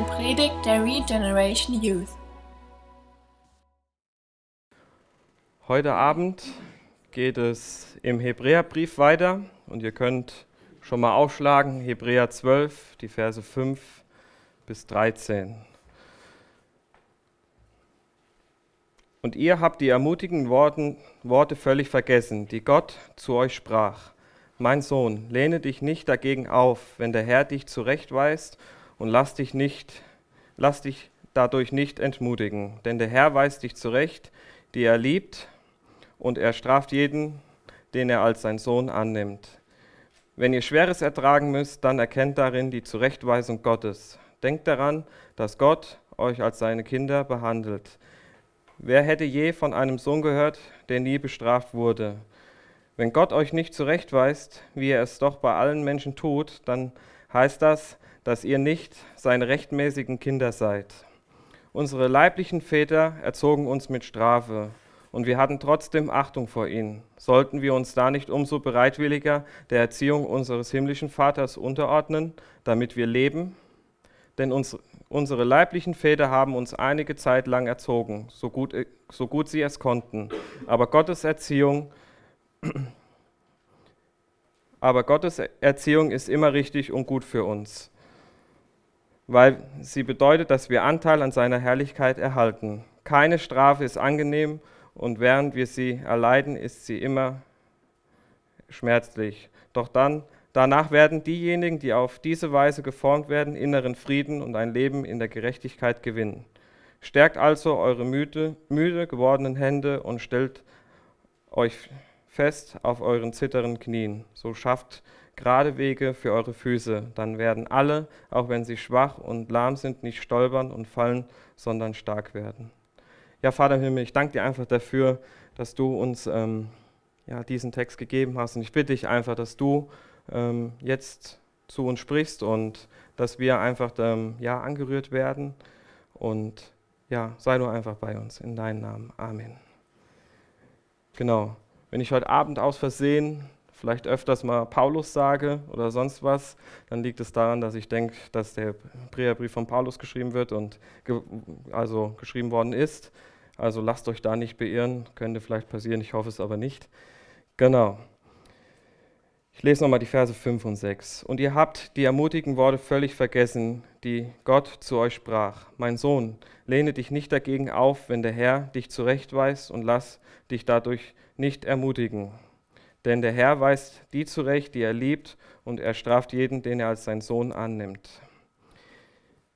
eine Predigt der Regeneration Youth. Heute Abend geht es im Hebräerbrief weiter und ihr könnt schon mal aufschlagen, Hebräer 12, die Verse 5 bis 13. Und ihr habt die ermutigenden Worten, Worte völlig vergessen, die Gott zu euch sprach. Mein Sohn, lehne dich nicht dagegen auf, wenn der Herr dich zurechtweist und lass dich nicht, lass dich dadurch nicht entmutigen, denn der Herr weist dich zurecht, die er liebt, und er straft jeden, den er als sein Sohn annimmt. Wenn ihr Schweres ertragen müsst, dann erkennt darin die Zurechtweisung Gottes. Denkt daran, dass Gott euch als seine Kinder behandelt. Wer hätte je von einem Sohn gehört, der nie bestraft wurde? Wenn Gott euch nicht zurechtweist, wie er es doch bei allen Menschen tut, dann heißt das, dass ihr nicht seine rechtmäßigen Kinder seid. Unsere leiblichen Väter erzogen uns mit Strafe und wir hatten trotzdem Achtung vor ihnen. Sollten wir uns da nicht umso bereitwilliger der Erziehung unseres himmlischen Vaters unterordnen, damit wir leben? Denn uns, unsere leiblichen Väter haben uns einige Zeit lang erzogen, so gut, so gut sie es konnten. Aber Gottes Erziehung aber Gottes Erziehung ist immer richtig und gut für uns weil sie bedeutet, dass wir Anteil an seiner Herrlichkeit erhalten. Keine Strafe ist angenehm und während wir sie erleiden, ist sie immer schmerzlich. Doch dann, danach werden diejenigen, die auf diese Weise geformt werden, inneren Frieden und ein Leben in der Gerechtigkeit gewinnen. Stärkt also eure müde, müde gewordenen Hände und stellt euch fest auf euren zitternden Knien. So schafft gerade Wege für eure Füße. Dann werden alle, auch wenn sie schwach und lahm sind, nicht stolpern und fallen, sondern stark werden. Ja, Vater im Himmel, ich danke dir einfach dafür, dass du uns ähm, ja, diesen Text gegeben hast. Und ich bitte dich einfach, dass du ähm, jetzt zu uns sprichst und dass wir einfach ähm, ja, angerührt werden. Und ja, sei du einfach bei uns. In deinem Namen. Amen. Genau. Wenn ich heute Abend aus Versehen vielleicht öfters mal Paulus sage oder sonst was, dann liegt es daran, dass ich denke, dass der Brief von Paulus geschrieben wird und ge also geschrieben worden ist. Also lasst euch da nicht beirren, könnte vielleicht passieren, ich hoffe es aber nicht. Genau. Ich lese nochmal die Verse 5 und 6. Und ihr habt die ermutigen Worte völlig vergessen, die Gott zu euch sprach. Mein Sohn, lehne dich nicht dagegen auf, wenn der Herr dich zurechtweist und lass dich dadurch nicht ermutigen. Denn der Herr weist die zurecht, die er liebt, und er straft jeden, den er als sein Sohn annimmt.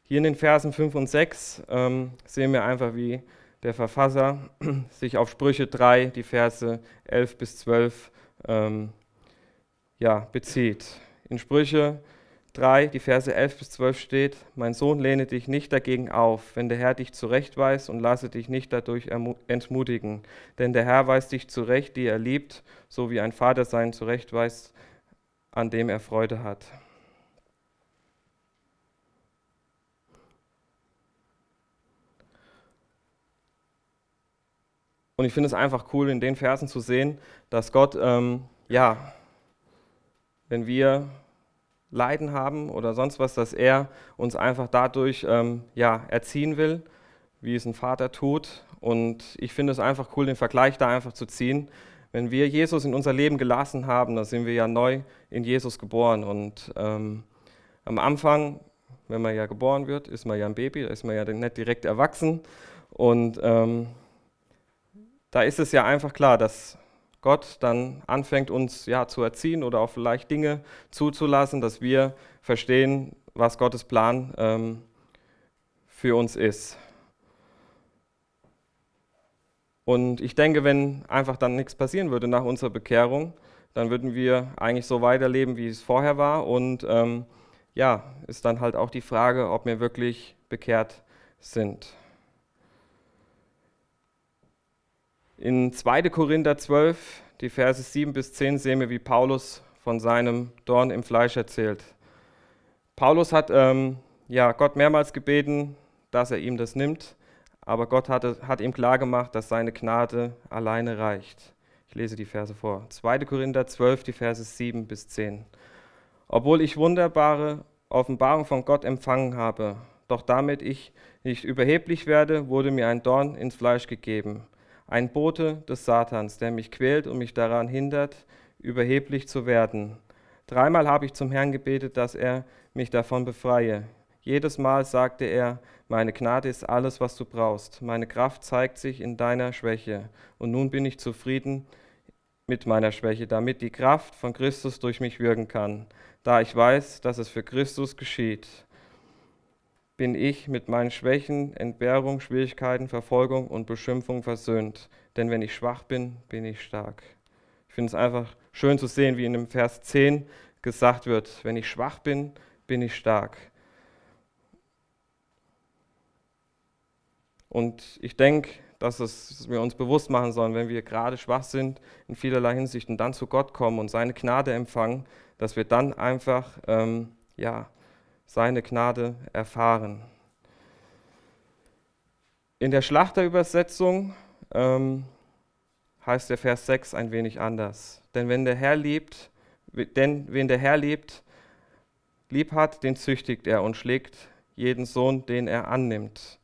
Hier in den Versen 5 und 6 ähm, sehen wir einfach, wie der Verfasser sich auf Sprüche 3, die Verse 11 bis 12, ähm, ja, bezieht. In Sprüche 3, die Verse 11 bis 12 steht, Mein Sohn, lehne dich nicht dagegen auf, wenn der Herr dich zurechtweist und lasse dich nicht dadurch entmutigen. Denn der Herr weist dich zurecht, die er liebt, so wie ein Vater seinen zurechtweist, an dem er Freude hat. Und ich finde es einfach cool, in den Versen zu sehen, dass Gott, ähm, ja, wenn wir Leiden haben oder sonst was, dass er uns einfach dadurch ähm, ja, erziehen will, wie es ein Vater tut. Und ich finde es einfach cool, den Vergleich da einfach zu ziehen. Wenn wir Jesus in unser Leben gelassen haben, dann sind wir ja neu in Jesus geboren. Und ähm, am Anfang, wenn man ja geboren wird, ist man ja ein Baby, da ist man ja nicht direkt erwachsen. Und ähm, da ist es ja einfach klar, dass Gott dann anfängt, uns ja zu erziehen oder auch vielleicht Dinge zuzulassen, dass wir verstehen, was Gottes Plan ähm, für uns ist. Und ich denke, wenn einfach dann nichts passieren würde nach unserer Bekehrung, dann würden wir eigentlich so weiterleben, wie es vorher war. Und ähm, ja, ist dann halt auch die Frage, ob wir wirklich bekehrt sind. In 2. Korinther 12, die Verse 7 bis 10, sehen wir, wie Paulus von seinem Dorn im Fleisch erzählt. Paulus hat ähm, ja, Gott mehrmals gebeten, dass er ihm das nimmt, aber Gott hatte, hat ihm klargemacht, dass seine Gnade alleine reicht. Ich lese die Verse vor. 2. Korinther 12, die Verse 7 bis 10. Obwohl ich wunderbare Offenbarung von Gott empfangen habe, Doch damit ich nicht überheblich werde, wurde mir ein Dorn ins Fleisch gegeben, ein Bote des Satans, der mich quält und mich daran hindert, überheblich zu werden. Dreimal habe ich zum Herrn gebetet, dass er mich davon befreie. Jedes Mal sagte er, meine Gnade ist alles, was du brauchst. Meine Kraft zeigt sich in deiner Schwäche. Und nun bin ich zufrieden mit meiner Schwäche, damit die Kraft von Christus durch mich wirken kann. Da ich weiß, dass es für Christus geschieht, bin ich mit meinen Schwächen, Entbehrung, Schwierigkeiten, Verfolgung und Beschimpfung versöhnt. Denn wenn ich schwach bin, bin ich stark. Ich finde es einfach schön zu sehen, wie in dem Vers 10 gesagt wird, wenn ich schwach bin, bin ich stark. Und ich denke, dass es, wir uns bewusst machen sollen, wenn wir gerade schwach sind in vielerlei Hinsicht und dann zu Gott kommen und seine Gnade empfangen, dass wir dann einfach ähm, ja, seine Gnade erfahren. In der Schlachterübersetzung ähm, heißt der Vers 6 ein wenig anders. Denn wenn der Herr liebt, denn wen der Herr liebt, lieb hat, den züchtigt er und schlägt jeden Sohn, den er annimmt.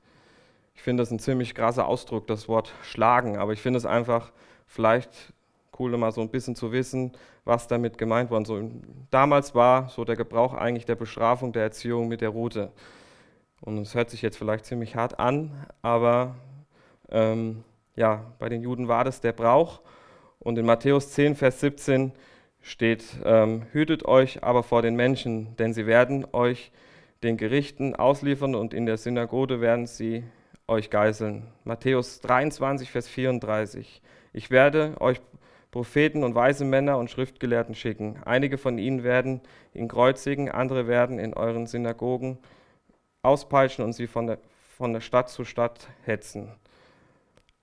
Ich finde das ein ziemlich krasser Ausdruck, das Wort schlagen, aber ich finde es einfach vielleicht cool, mal so ein bisschen zu wissen, was damit gemeint war. So, damals war so der Gebrauch eigentlich der Bestrafung, der Erziehung mit der Rute. Und es hört sich jetzt vielleicht ziemlich hart an, aber ähm, ja, bei den Juden war das der Brauch. Und in Matthäus 10, Vers 17 steht, ähm, hütet euch aber vor den Menschen, denn sie werden euch den Gerichten ausliefern und in der Synagoge werden sie euch geißeln. Matthäus 23, Vers 34. Ich werde euch Propheten und weise Männer und Schriftgelehrten schicken. Einige von ihnen werden ihn kreuzigen, andere werden in euren Synagogen auspeitschen und sie von der, von der Stadt zu Stadt hetzen.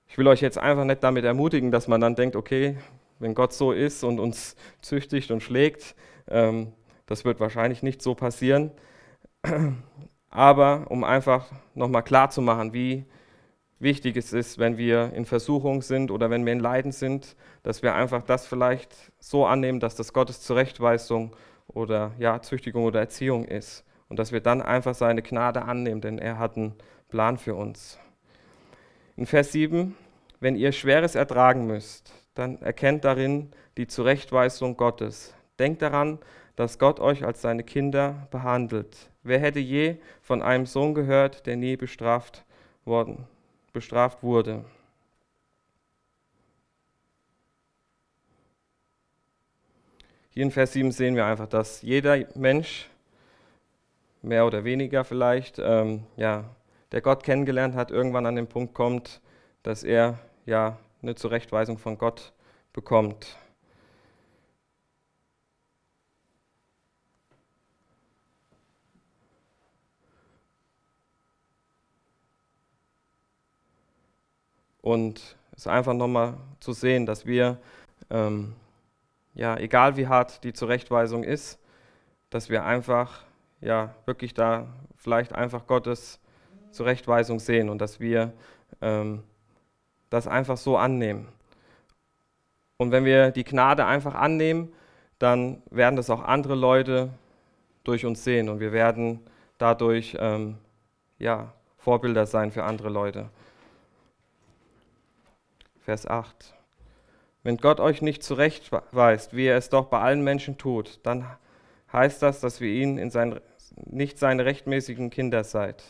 Ich will euch jetzt einfach nicht damit ermutigen, dass man dann denkt, okay, wenn Gott so ist und uns züchtigt und schlägt, ähm, das wird wahrscheinlich nicht so passieren aber um einfach nochmal klar zu machen, wie wichtig es ist, wenn wir in Versuchung sind oder wenn wir in Leiden sind, dass wir einfach das vielleicht so annehmen, dass das Gottes Zurechtweisung oder ja, Züchtigung oder Erziehung ist und dass wir dann einfach seine Gnade annehmen, denn er hat einen Plan für uns. In Vers 7, wenn ihr Schweres ertragen müsst, dann erkennt darin die Zurechtweisung Gottes. Denkt daran, dass Gott euch als seine Kinder behandelt. Wer hätte je von einem Sohn gehört, der nie bestraft, worden, bestraft wurde? Hier in Vers 7 sehen wir einfach, dass jeder Mensch, mehr oder weniger vielleicht, ähm, ja, der Gott kennengelernt hat, irgendwann an den Punkt kommt, dass er ja eine Zurechtweisung von Gott bekommt. Und es ist einfach nochmal zu sehen, dass wir, ähm, ja, egal wie hart die Zurechtweisung ist, dass wir einfach, ja, wirklich da vielleicht einfach Gottes Zurechtweisung sehen und dass wir ähm, das einfach so annehmen. Und wenn wir die Gnade einfach annehmen, dann werden das auch andere Leute durch uns sehen und wir werden dadurch ähm, ja, Vorbilder sein für andere Leute. Vers 8. Wenn Gott euch nicht zurechtweist, wie er es doch bei allen Menschen tut, dann heißt das, dass wir ihn in sein, nicht seine rechtmäßigen Kinder seid.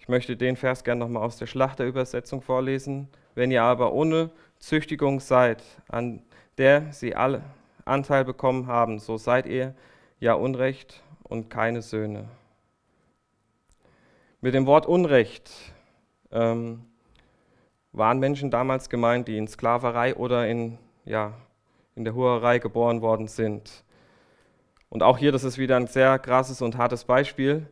Ich möchte den Vers gerne nochmal aus der Schlachterübersetzung vorlesen. Wenn ihr aber ohne Züchtigung seid, an der sie alle Anteil bekommen haben, so seid ihr ja Unrecht und keine Söhne. Mit dem Wort Unrecht ähm, waren Menschen damals gemeint, die in Sklaverei oder in, ja, in der Hurerei geboren worden sind. Und auch hier, das ist wieder ein sehr krasses und hartes Beispiel.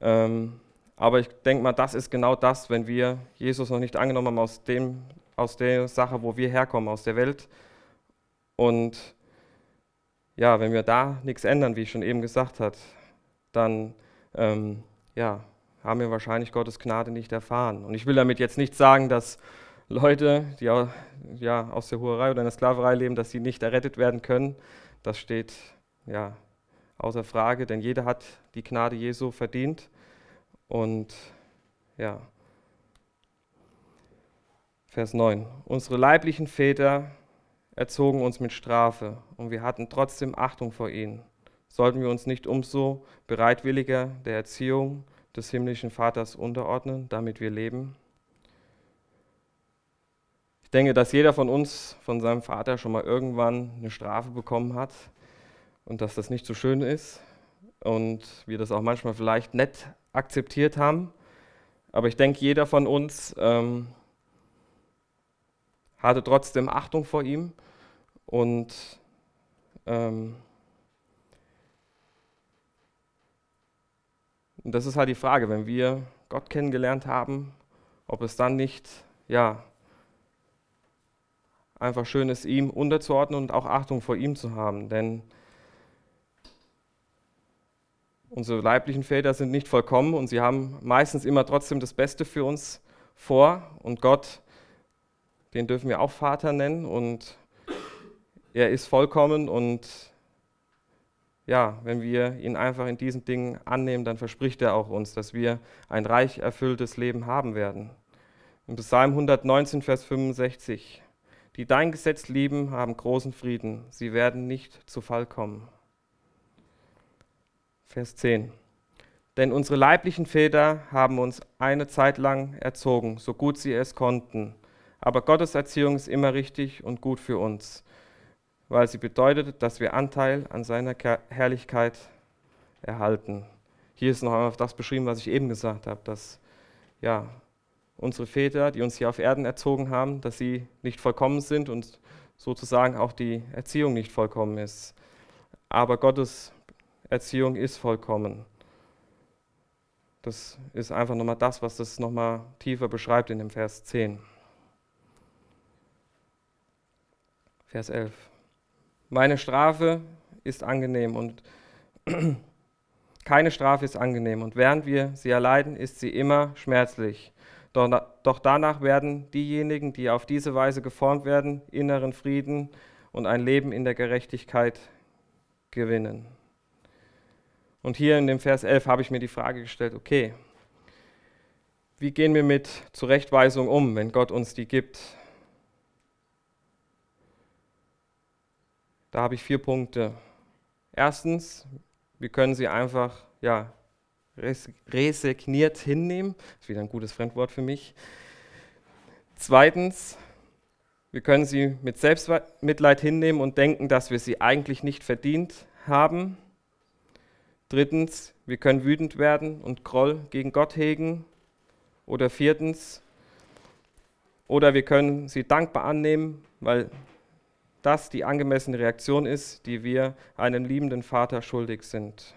Ähm, aber ich denke mal, das ist genau das, wenn wir Jesus noch nicht angenommen haben aus, dem, aus der Sache, wo wir herkommen, aus der Welt. Und ja, wenn wir da nichts ändern, wie ich schon eben gesagt habe, dann ähm, ja, haben wir wahrscheinlich Gottes Gnade nicht erfahren. Und ich will damit jetzt nicht sagen, dass Leute, die ja, aus der Hurerei oder in der Sklaverei leben, dass sie nicht errettet werden können. Das steht ja außer Frage, denn jeder hat die Gnade Jesu verdient. Und ja, Vers 9. Unsere leiblichen Väter erzogen uns mit Strafe und wir hatten trotzdem Achtung vor ihnen. Sollten wir uns nicht umso bereitwilliger der Erziehung des himmlischen Vaters unterordnen, damit wir leben? Denke, dass jeder von uns von seinem Vater schon mal irgendwann eine Strafe bekommen hat und dass das nicht so schön ist und wir das auch manchmal vielleicht nett akzeptiert haben. Aber ich denke, jeder von uns ähm, hatte trotzdem Achtung vor ihm und ähm, das ist halt die Frage, wenn wir Gott kennengelernt haben, ob es dann nicht, ja, einfach schön ist, ihm unterzuordnen und auch Achtung vor ihm zu haben. Denn unsere leiblichen Väter sind nicht vollkommen und sie haben meistens immer trotzdem das Beste für uns vor. Und Gott, den dürfen wir auch Vater nennen und er ist vollkommen und ja, wenn wir ihn einfach in diesen Dingen annehmen, dann verspricht er auch uns, dass wir ein reich erfülltes Leben haben werden. Im Psalm 119, Vers 65. Die dein Gesetz lieben, haben großen Frieden. Sie werden nicht zu Fall kommen. Vers 10. Denn unsere leiblichen Väter haben uns eine Zeit lang erzogen, so gut sie es konnten. Aber Gottes Erziehung ist immer richtig und gut für uns, weil sie bedeutet, dass wir Anteil an seiner Herrlichkeit erhalten. Hier ist noch einmal das beschrieben, was ich eben gesagt habe, dass ja, unsere Väter, die uns hier auf Erden erzogen haben, dass sie nicht vollkommen sind und sozusagen auch die Erziehung nicht vollkommen ist. Aber Gottes Erziehung ist vollkommen. Das ist einfach nochmal das, was das nochmal tiefer beschreibt in dem Vers 10. Vers 11. Meine Strafe ist angenehm und keine Strafe ist angenehm und während wir sie erleiden, ist sie immer schmerzlich. Doch danach werden diejenigen, die auf diese Weise geformt werden, inneren Frieden und ein Leben in der Gerechtigkeit gewinnen. Und hier in dem Vers 11 habe ich mir die Frage gestellt, okay, wie gehen wir mit Zurechtweisung um, wenn Gott uns die gibt? Da habe ich vier Punkte. Erstens, wir können sie einfach ja, resigniert hinnehmen. Das ist wieder ein gutes Fremdwort für mich. Zweitens, wir können sie mit Selbstmitleid hinnehmen und denken, dass wir sie eigentlich nicht verdient haben. Drittens, wir können wütend werden und Groll gegen Gott hegen. Oder viertens, oder wir können sie dankbar annehmen, weil das die angemessene Reaktion ist, die wir einem liebenden Vater schuldig sind.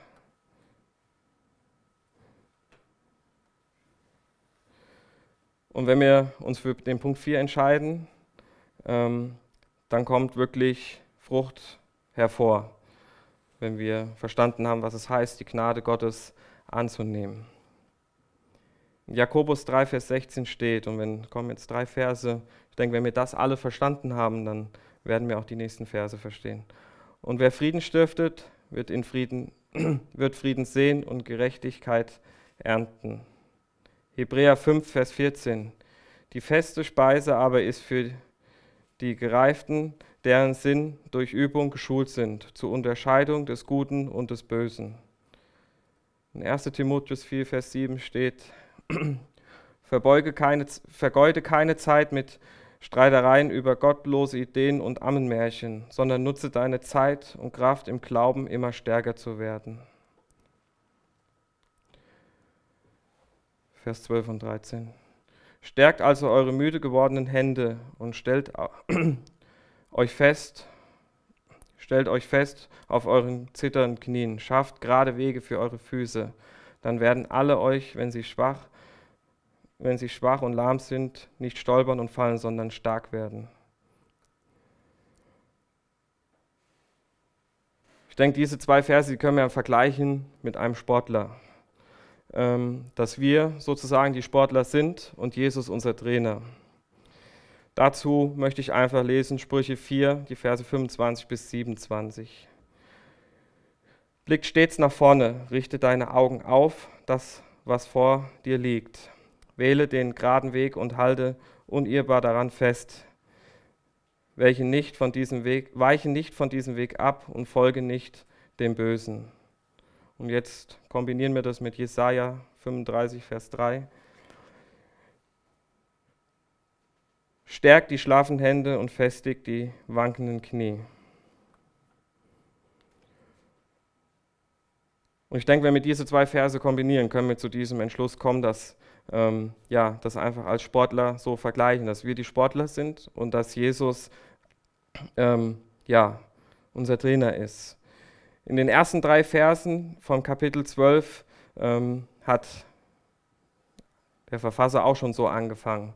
Und wenn wir uns für den Punkt 4 entscheiden, ähm, dann kommt wirklich Frucht hervor, wenn wir verstanden haben, was es heißt, die Gnade Gottes anzunehmen. In Jakobus 3, Vers 16 steht, und wenn kommen jetzt drei Verse, ich denke, wenn wir das alle verstanden haben, dann werden wir auch die nächsten Verse verstehen. Und wer Frieden stiftet, wird, in Frieden, wird Frieden sehen und Gerechtigkeit ernten. Hebräer 5, Vers 14. Die feste Speise aber ist für die Gereiften, deren Sinn durch Übung geschult sind, zur Unterscheidung des Guten und des Bösen. In 1 Timotheus 4, Vers 7 steht, Verbeuge keine, vergeude keine Zeit mit Streitereien über gottlose Ideen und Ammenmärchen, sondern nutze deine Zeit und Kraft im Glauben immer stärker zu werden. Vers 12 und 13. Stärkt also eure müde gewordenen Hände und stellt euch fest, stellt euch fest auf euren zitternden Knien, schafft gerade Wege für eure Füße, dann werden alle euch, wenn sie schwach, wenn sie schwach und lahm sind, nicht stolpern und fallen, sondern stark werden. Ich denke, diese zwei Verse die können wir vergleichen mit einem Sportler. Ähm, dass wir sozusagen die Sportler sind und Jesus unser Trainer. Dazu möchte ich einfach lesen Sprüche 4, die Verse 25 bis 27. Blick stets nach vorne, richte deine Augen auf das, was vor dir liegt. Wähle den geraden Weg und halte unirrbar daran fest. Welche nicht von diesem Weg, weiche nicht von diesem Weg ab und folge nicht dem Bösen. Und jetzt kombinieren wir das mit Jesaja 35, Vers 3. Stärkt die schlafen Hände und festigt die wankenden Knie. Und ich denke, wenn wir diese zwei Verse kombinieren, können wir zu diesem Entschluss kommen, dass ähm, ja, das einfach als Sportler so vergleichen, dass wir die Sportler sind und dass Jesus ähm, ja, unser Trainer ist. In den ersten drei Versen vom Kapitel 12 ähm, hat der Verfasser auch schon so angefangen.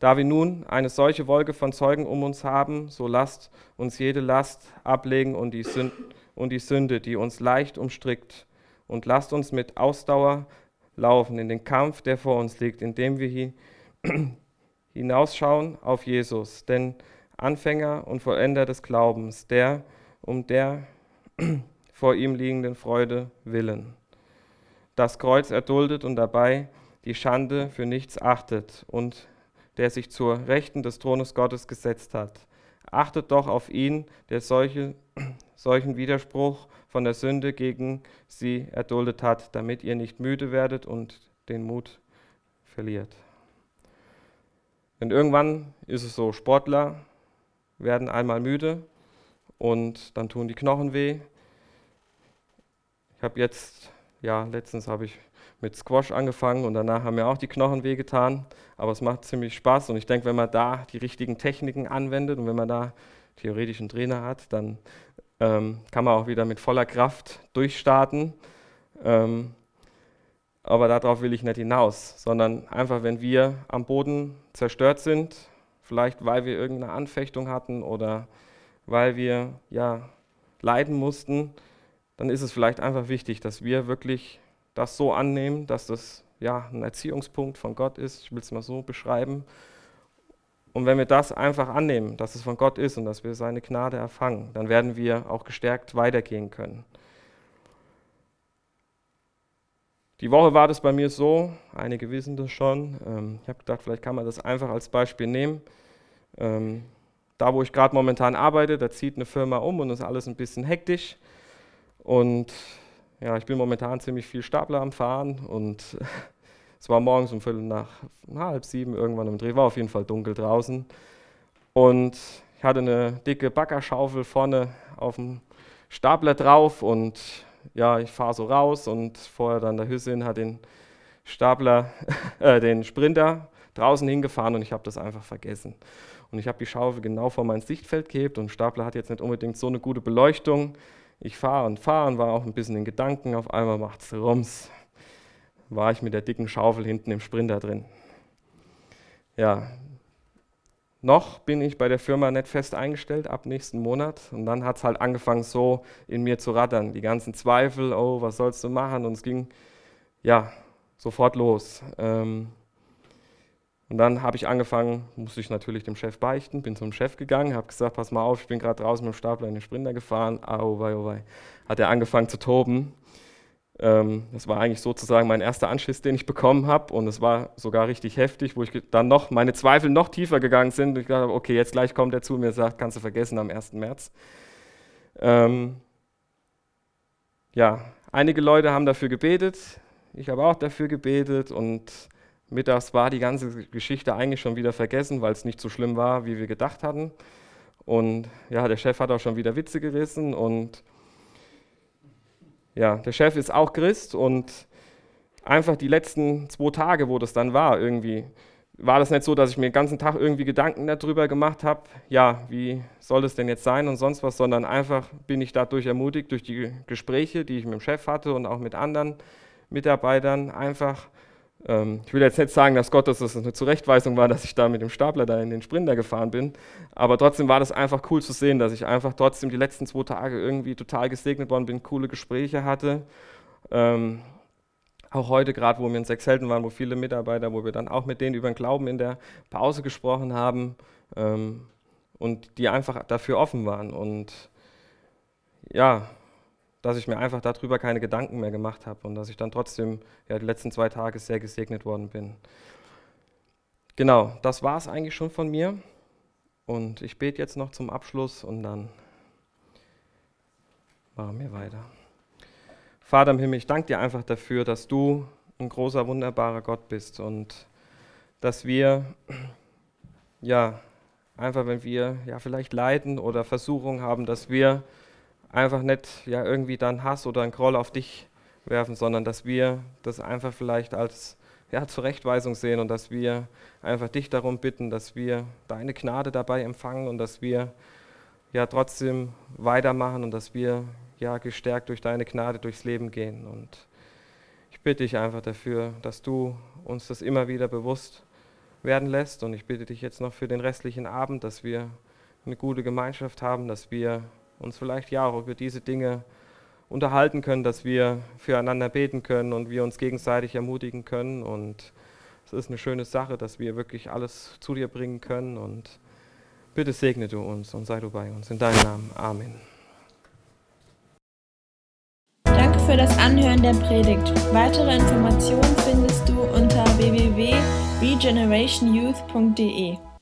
Da wir nun eine solche Wolke von Zeugen um uns haben, so lasst uns jede Last ablegen und die, Sünde, und die Sünde, die uns leicht umstrickt, und lasst uns mit Ausdauer laufen in den Kampf, der vor uns liegt, indem wir hinausschauen auf Jesus, den Anfänger und Vollender des Glaubens, der um der vor ihm liegenden Freude willen. Das Kreuz erduldet und dabei die Schande für nichts achtet und der sich zur Rechten des Thrones Gottes gesetzt hat. Achtet doch auf ihn, der solche, solchen Widerspruch von der Sünde gegen sie erduldet hat, damit ihr nicht müde werdet und den Mut verliert. Denn irgendwann ist es so, Sportler werden einmal müde und dann tun die Knochen weh. Habe jetzt, ja, letztens habe ich mit Squash angefangen und danach haben mir auch die Knochen wehgetan. Aber es macht ziemlich Spaß und ich denke, wenn man da die richtigen Techniken anwendet und wenn man da theoretisch einen Trainer hat, dann ähm, kann man auch wieder mit voller Kraft durchstarten. Ähm, aber darauf will ich nicht hinaus, sondern einfach, wenn wir am Boden zerstört sind, vielleicht weil wir irgendeine Anfechtung hatten oder weil wir ja leiden mussten, dann ist es vielleicht einfach wichtig, dass wir wirklich das so annehmen, dass das ja ein Erziehungspunkt von Gott ist. Ich will es mal so beschreiben. Und wenn wir das einfach annehmen, dass es von Gott ist und dass wir seine Gnade erfangen, dann werden wir auch gestärkt weitergehen können. Die Woche war das bei mir so, einige wissen das schon. Ähm, ich habe gedacht, vielleicht kann man das einfach als Beispiel nehmen. Ähm, da, wo ich gerade momentan arbeite, da zieht eine Firma um und ist alles ein bisschen hektisch. Und ja, ich bin momentan ziemlich viel Stapler am Fahren und es war morgens um Viertel nach halb sieben irgendwann im Dreh, war auf jeden Fall dunkel draußen. Und ich hatte eine dicke Baggerschaufel vorne auf dem Stapler drauf und ja, ich fahre so raus und vorher dann der Hüssin hat den Stapler, äh, den Sprinter draußen hingefahren und ich habe das einfach vergessen. Und ich habe die Schaufel genau vor mein Sichtfeld gehebt und Stapler hat jetzt nicht unbedingt so eine gute Beleuchtung. Ich fahre und fahre und war auch ein bisschen in Gedanken. Auf einmal macht es Rums. War ich mit der dicken Schaufel hinten im Sprinter drin. Ja, noch bin ich bei der Firma nicht fest eingestellt ab nächsten Monat. Und dann hat es halt angefangen, so in mir zu rattern. Die ganzen Zweifel, oh, was sollst du machen? Und es ging ja sofort los. Ähm, und dann habe ich angefangen, musste ich natürlich dem Chef beichten, bin zum Chef gegangen, habe gesagt, pass mal auf, ich bin gerade draußen mit dem Stapler in den Sprinter gefahren. Au, wei, oh, wei. Hat er angefangen zu toben. Ähm, das war eigentlich sozusagen mein erster Anschiss, den ich bekommen habe. Und es war sogar richtig heftig, wo ich dann noch, meine Zweifel noch tiefer gegangen sind. Und ich dachte, okay, jetzt gleich kommt er zu mir und sagt, kannst du vergessen am 1. März. Ähm, ja, einige Leute haben dafür gebetet. Ich habe auch dafür gebetet und Mittags war die ganze Geschichte eigentlich schon wieder vergessen, weil es nicht so schlimm war, wie wir gedacht hatten. Und ja, der Chef hat auch schon wieder Witze gerissen und ja, der Chef ist auch Christ und einfach die letzten zwei Tage, wo das dann war, irgendwie, war das nicht so, dass ich mir den ganzen Tag irgendwie Gedanken darüber gemacht habe, ja, wie soll das denn jetzt sein und sonst was, sondern einfach bin ich dadurch ermutigt, durch die Gespräche, die ich mit dem Chef hatte und auch mit anderen Mitarbeitern, einfach ähm, ich will jetzt nicht sagen, dass Gott, dass das eine Zurechtweisung war, dass ich da mit dem Stapler da in den Sprinter gefahren bin, aber trotzdem war das einfach cool zu sehen, dass ich einfach trotzdem die letzten zwei Tage irgendwie total gesegnet worden bin, coole Gespräche hatte. Ähm, auch heute gerade, wo wir in Sechshelden waren, wo viele Mitarbeiter, wo wir dann auch mit denen über den Glauben in der Pause gesprochen haben ähm, und die einfach dafür offen waren. Und ja, dass ich mir einfach darüber keine Gedanken mehr gemacht habe und dass ich dann trotzdem ja, die letzten zwei Tage sehr gesegnet worden bin. Genau, das war es eigentlich schon von mir. Und ich bete jetzt noch zum Abschluss und dann machen wir weiter. Vater im Himmel, ich danke dir einfach dafür, dass du ein großer, wunderbarer Gott bist und dass wir, ja, einfach wenn wir ja vielleicht leiden oder Versuchungen haben, dass wir einfach nicht ja irgendwie dann Hass oder einen Groll auf dich werfen, sondern dass wir das einfach vielleicht als ja, Zurechtweisung sehen und dass wir einfach dich darum bitten, dass wir deine Gnade dabei empfangen und dass wir ja trotzdem weitermachen und dass wir ja gestärkt durch deine Gnade durchs Leben gehen. Und ich bitte dich einfach dafür, dass du uns das immer wieder bewusst werden lässt. Und ich bitte dich jetzt noch für den restlichen Abend, dass wir eine gute Gemeinschaft haben, dass wir uns vielleicht ja auch über diese Dinge unterhalten können, dass wir füreinander beten können und wir uns gegenseitig ermutigen können. Und es ist eine schöne Sache, dass wir wirklich alles zu dir bringen können. Und bitte segne du uns und sei du bei uns. In deinem Namen. Amen. Danke für das Anhören der Predigt. Weitere Informationen findest du unter www.regenerationyouth.de.